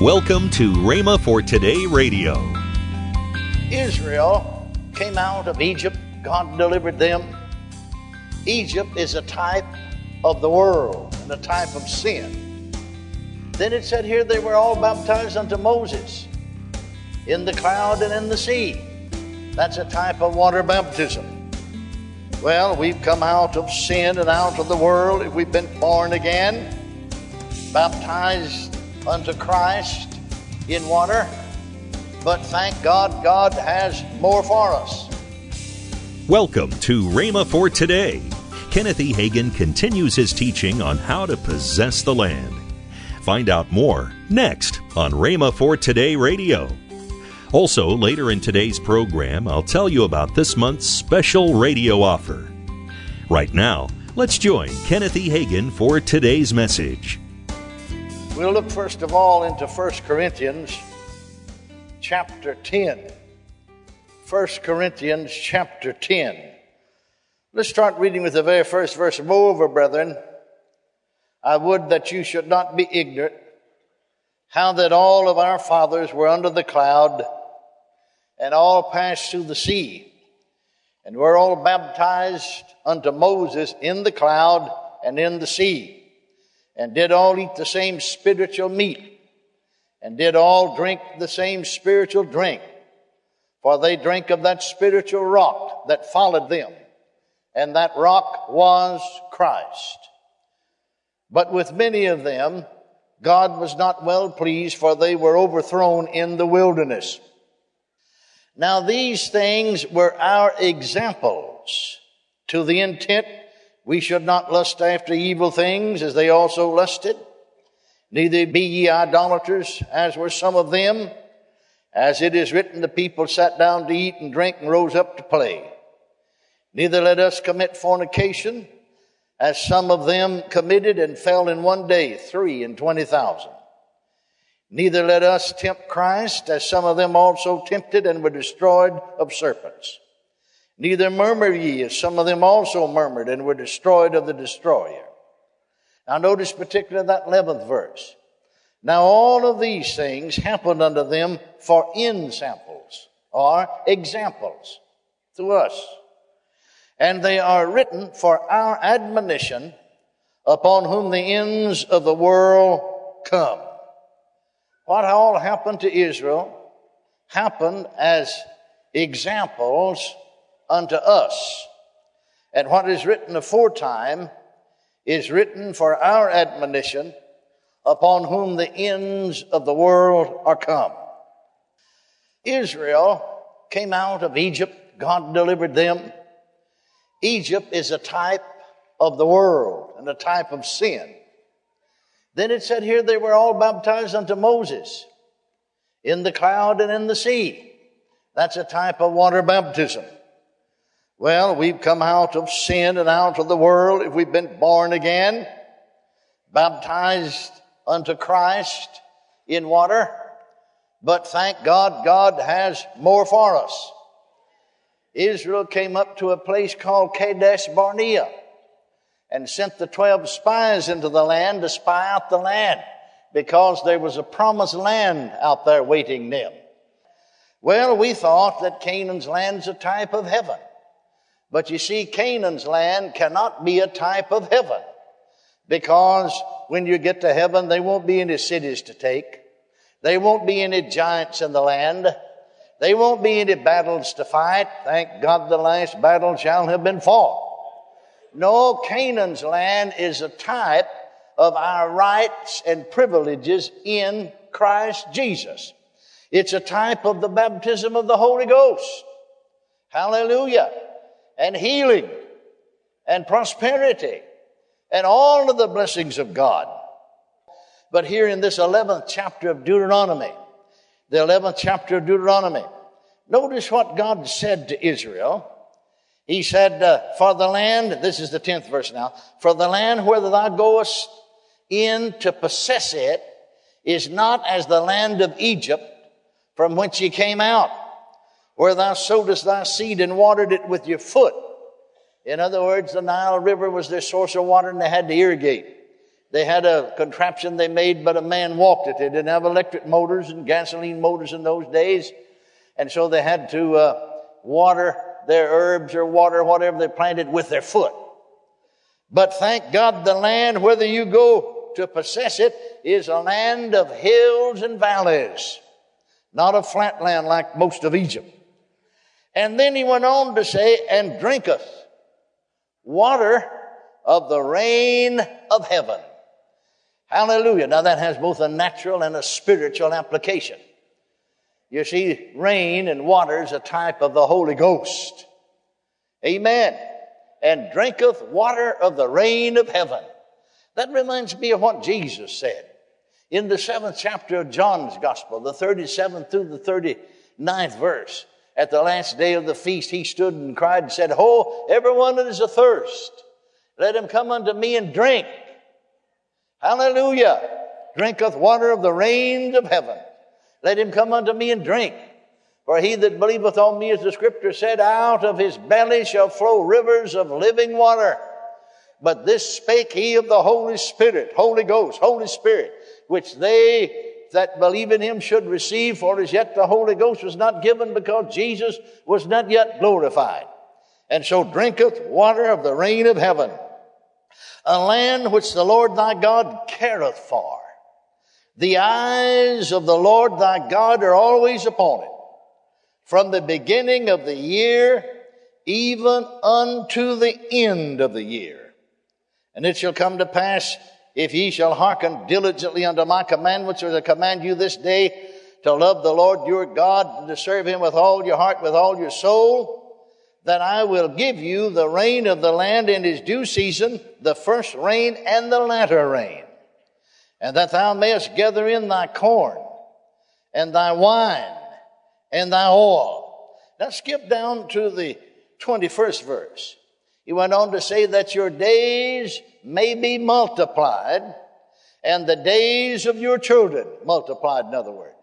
Welcome to Rhema for Today Radio. Israel came out of Egypt, God delivered them. Egypt is a type of the world and a type of sin. Then it said here they were all baptized unto Moses in the cloud and in the sea. That's a type of water baptism. Well, we've come out of sin and out of the world if we've been born again, baptized unto Christ in water. But thank God, God has more for us. Welcome to Rhema for Today. Kenneth E. Hagin continues his teaching on how to possess the land. Find out more next on Rhema for Today Radio. Also, later in today's program, I'll tell you about this month's special radio offer. Right now, let's join Kenneth E. Hagin for today's message. We'll look first of all into 1 Corinthians chapter 10. 1 Corinthians chapter 10. Let's start reading with the very first verse. Moreover, brethren, I would that you should not be ignorant how that all of our fathers were under the cloud and all passed through the sea and were all baptized unto Moses in the cloud and in the sea and did all eat the same spiritual meat, and did all drink the same spiritual drink, for they drank of that spiritual rock that followed them, and that rock was Christ. But with many of them, God was not well pleased, for they were overthrown in the wilderness. Now these things were our examples to the intent we should not lust after evil things as they also lusted. Neither be ye idolaters as were some of them. As it is written, the people sat down to eat and drink and rose up to play. Neither let us commit fornication as some of them committed and fell in one day, three and twenty thousand. Neither let us tempt Christ as some of them also tempted and were destroyed of serpents. Neither murmur ye, as some of them also murmured and were destroyed of the destroyer. Now notice particularly that 11th verse. Now all of these things happened unto them for ensamples, or examples, to us. And they are written for our admonition upon whom the ends of the world come. What all happened to Israel happened as examples unto us. And what is written aforetime is written for our admonition upon whom the ends of the world are come. Israel came out of Egypt. God delivered them. Egypt is a type of the world and a type of sin. Then it said here they were all baptized unto Moses in the cloud and in the sea. That's a type of water baptism. Well, we've come out of sin and out of the world if we've been born again, baptized unto Christ in water. But thank God, God has more for us. Israel came up to a place called Kadesh Barnea and sent the 12 spies into the land to spy out the land because there was a promised land out there waiting them. Well, we thought that Canaan's land's a type of heaven. But you see, Canaan's land cannot be a type of heaven because when you get to heaven, there won't be any cities to take. There won't be any giants in the land. There won't be any battles to fight. Thank God the last battle shall have been fought. No, Canaan's land is a type of our rights and privileges in Christ Jesus. It's a type of the baptism of the Holy Ghost. Hallelujah and healing and prosperity and all of the blessings of God. But here in this 11th chapter of Deuteronomy, the 11th chapter of Deuteronomy, notice what God said to Israel. He said, uh, for the land, this is the 10th verse now, for the land where thou goest in to possess it is not as the land of Egypt from whence ye came out where thou sowedest thy seed and watered it with your foot. In other words, the Nile River was their source of water and they had to irrigate. They had a contraption they made, but a man walked it. They didn't have electric motors and gasoline motors in those days. And so they had to uh, water their herbs or water whatever they planted with their foot. But thank God the land, whether you go to possess it, is a land of hills and valleys, not a flat land like most of Egypt. And then he went on to say, and drinketh water of the rain of heaven. Hallelujah. Now that has both a natural and a spiritual application. You see, rain and water is a type of the Holy Ghost. Amen. And drinketh water of the rain of heaven. That reminds me of what Jesus said in the seventh chapter of John's Gospel, the 37th through the 39th verse. At the last day of the feast, he stood and cried and said, Ho, everyone that is athirst, let him come unto me and drink. Hallelujah. Drinketh water of the rains of heaven. Let him come unto me and drink. For he that believeth on me, as the scripture said, out of his belly shall flow rivers of living water. But this spake he of the Holy Spirit, Holy Ghost, Holy Spirit, which they that believe in him should receive, for as yet the Holy Ghost was not given because Jesus was not yet glorified. And so drinketh water of the rain of heaven a land which the Lord thy God careth for. The eyes of the Lord thy God are always upon it, from the beginning of the year even unto the end of the year. And it shall come to pass, if ye shall hearken diligently unto my commandments, which I command you this day, to love the Lord your God, and to serve him with all your heart, with all your soul, that I will give you the rain of the land in his due season, the first rain and the latter rain, and that thou mayest gather in thy corn and thy wine and thy oil. Now skip down to the 21st verse. He went on to say that your days may be multiplied and the days of your children multiplied, in other words,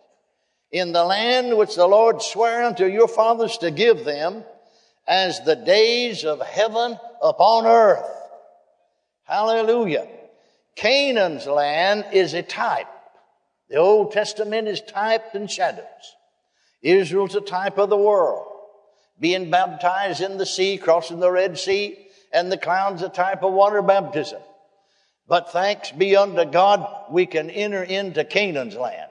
in the land which the Lord sware unto your fathers to give them as the days of heaven upon earth. Hallelujah. Canaan's land is a type. The Old Testament is typed and shadows. Israel's a type of the world. Being baptized in the sea, crossing the Red Sea, and the cloud's a type of water baptism. But thanks be unto God, we can enter into Canaan's land.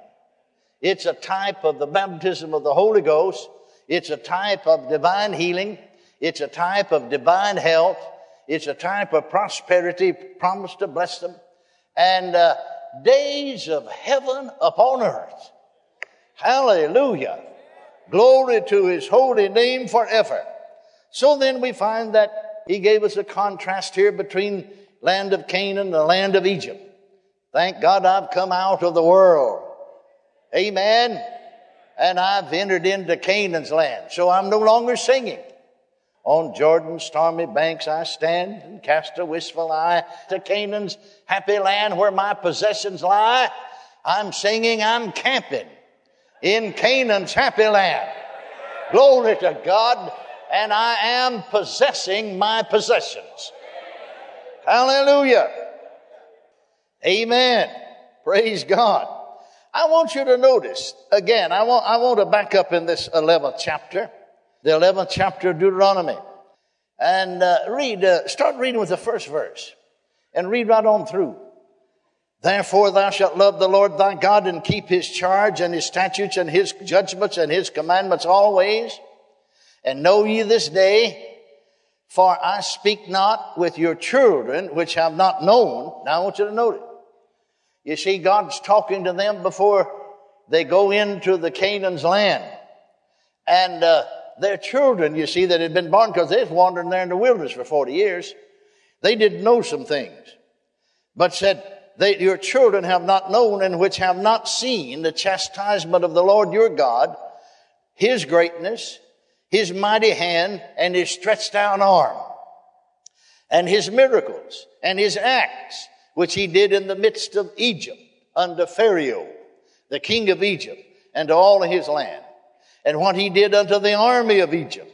It's a type of the baptism of the Holy Ghost it's a type of divine healing. It's a type of divine health. It's a type of prosperity promised to bless them. And uh, days of heaven upon earth. Hallelujah. Glory to his holy name forever. So then we find that he gave us a contrast here between land of Canaan and the land of Egypt. Thank God I've come out of the world. Amen and I've entered into Canaan's land. So I'm no longer singing. On Jordan's stormy banks I stand and cast a wistful eye to Canaan's happy land where my possessions lie. I'm singing, I'm camping in Canaan's happy land. Glory to God. And I am possessing my possessions. Hallelujah. Amen. Praise God. I want you to notice, again, I want, I want to back up in this 11th chapter, the 11th chapter of Deuteronomy, and uh, read, uh, start reading with the first verse, and read right on through. Therefore thou shalt love the Lord thy God and keep his charge and his statutes and his judgments and his commandments always. And know ye this day, for I speak not with your children which have not known. Now I want you to notice. You see, God's talking to them before they go into the Canaan's land. And uh, their children, you see, that had been born because they was wandering there in the wilderness for 40 years. They didn't know some things, but said, they, your children have not known and which have not seen the chastisement of the Lord your God, his greatness, his mighty hand, and his stretched out arm, and his miracles, and his acts, which he did in the midst of Egypt under Pharaoh, the king of Egypt, and to all his land. And what he did unto the army of Egypt,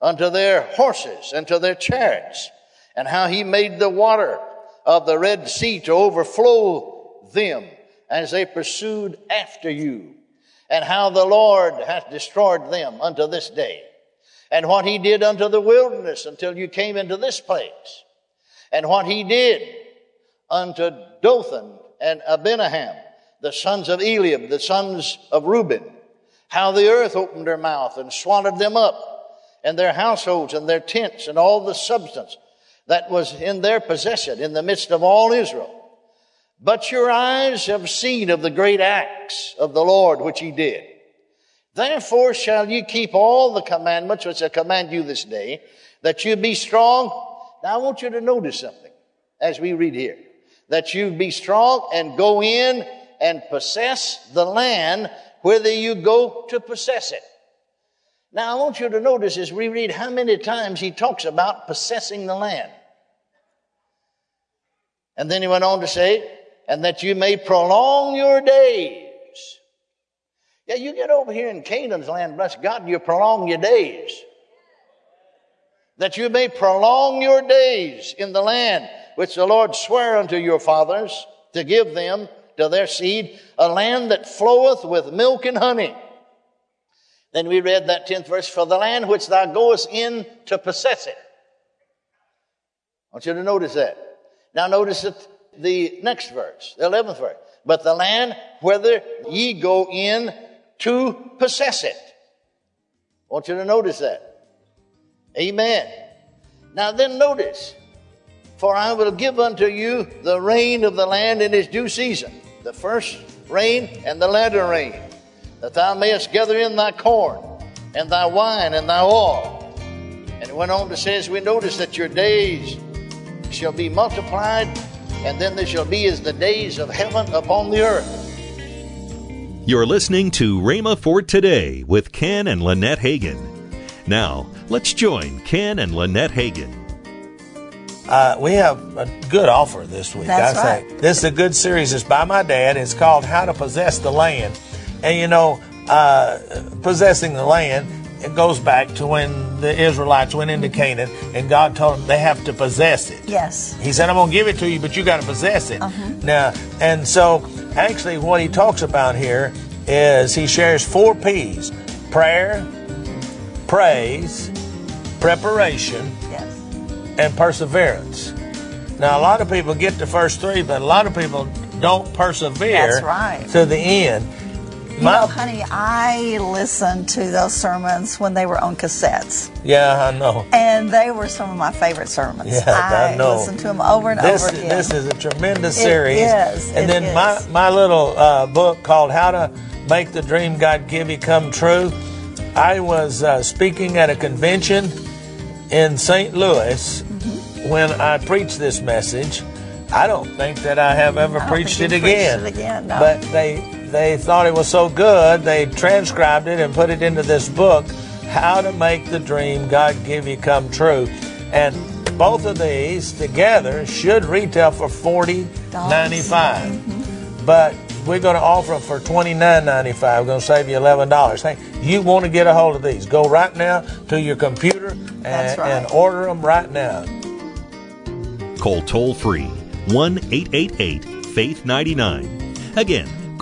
unto their horses and to their chariots, and how he made the water of the Red Sea to overflow them as they pursued after you, and how the Lord hath destroyed them unto this day, and what he did unto the wilderness until you came into this place, and what he did unto Dathan and Abiram, the sons of Eliab, the sons of Reuben, how the earth opened her mouth and swallowed them up, and their households and their tents and all the substance that was in their possession in the midst of all Israel. But your eyes have seen of the great acts of the Lord which he did. Therefore shall you keep all the commandments which I command you this day, that you be strong. Now I want you to notice something as we read here. That you be strong and go in and possess the land whither you go to possess it. Now, I want you to notice as we read how many times he talks about possessing the land. And then he went on to say, and that you may prolong your days. Yeah, you get over here in Canaan's land, bless God, you prolong your days. That you may prolong your days in the land which the Lord sware unto your fathers to give them to their seed, a land that floweth with milk and honey then we read that 10th verse, for the land which thou goest in to possess it. I want you to notice that. Now notice it, the next verse, the 11th verse. But the land whither ye go in to possess it. I want you to notice that. Amen. Now then notice, for I will give unto you the rain of the land in its due season, the first rain and the latter rain that thou mayest gather in thy corn and thy wine and thy oil. And it went on to say, as we notice, that your days shall be multiplied, and then they shall be as the days of heaven upon the earth. You're listening to Rhema for Today with Ken and Lynette Hagin. Now, let's join Ken and Lynette Hagin. Uh, we have a good offer this week. That's I right. say this is a good series. It's by my dad. It's called "How to Possess the Land." And you know, uh, possessing the land, it goes back to when the Israelites went into Canaan and God told them they have to possess it. Yes. He said, I'm going to give it to you, but you got to possess it. Uh-huh. Now, and so actually, what he talks about here is he shares four P's prayer, praise, preparation, Yes. and perseverance. Now, a lot of people get the first three, but a lot of people don't persevere right. to the end. You know, honey, I listened to those sermons when they were on cassettes, yeah, I know. and they were some of my favorite sermons. Yeah, I know. listened to them over and This, over again. this is a tremendous It series. is, And then my, is. my little uh, book called How to Make the Dream God Give You Come True. I was uh, speaking at a convention in St. Louis Mm-hmm. when I preached this message. I don't think that I have ever I don't preached think it preached again. it again, no. But they they thought it was so good, they transcribed it and put it into this book, How to Make the Dream God Give You Come True. And both of these together should retail for forty ninety five. Mm-hmm. But we're going to offer them for twenty nine ninety five. We're going to save you eleven dollars. Hey, you want to get a hold of these? Go right now to your computer and, right. and order them right now. Call toll free 1 888 Faith 99. Again,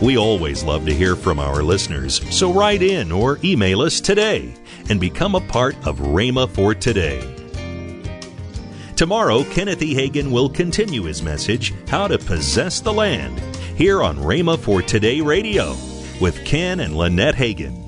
We always love to hear from our listeners, so write in or email us today and become a part of Rhema for Today. Tomorrow, Kenneth E. Hagin will continue his message, How to Possess the Land, here on Rhema for Today Radio with Ken and Lynette Hagin.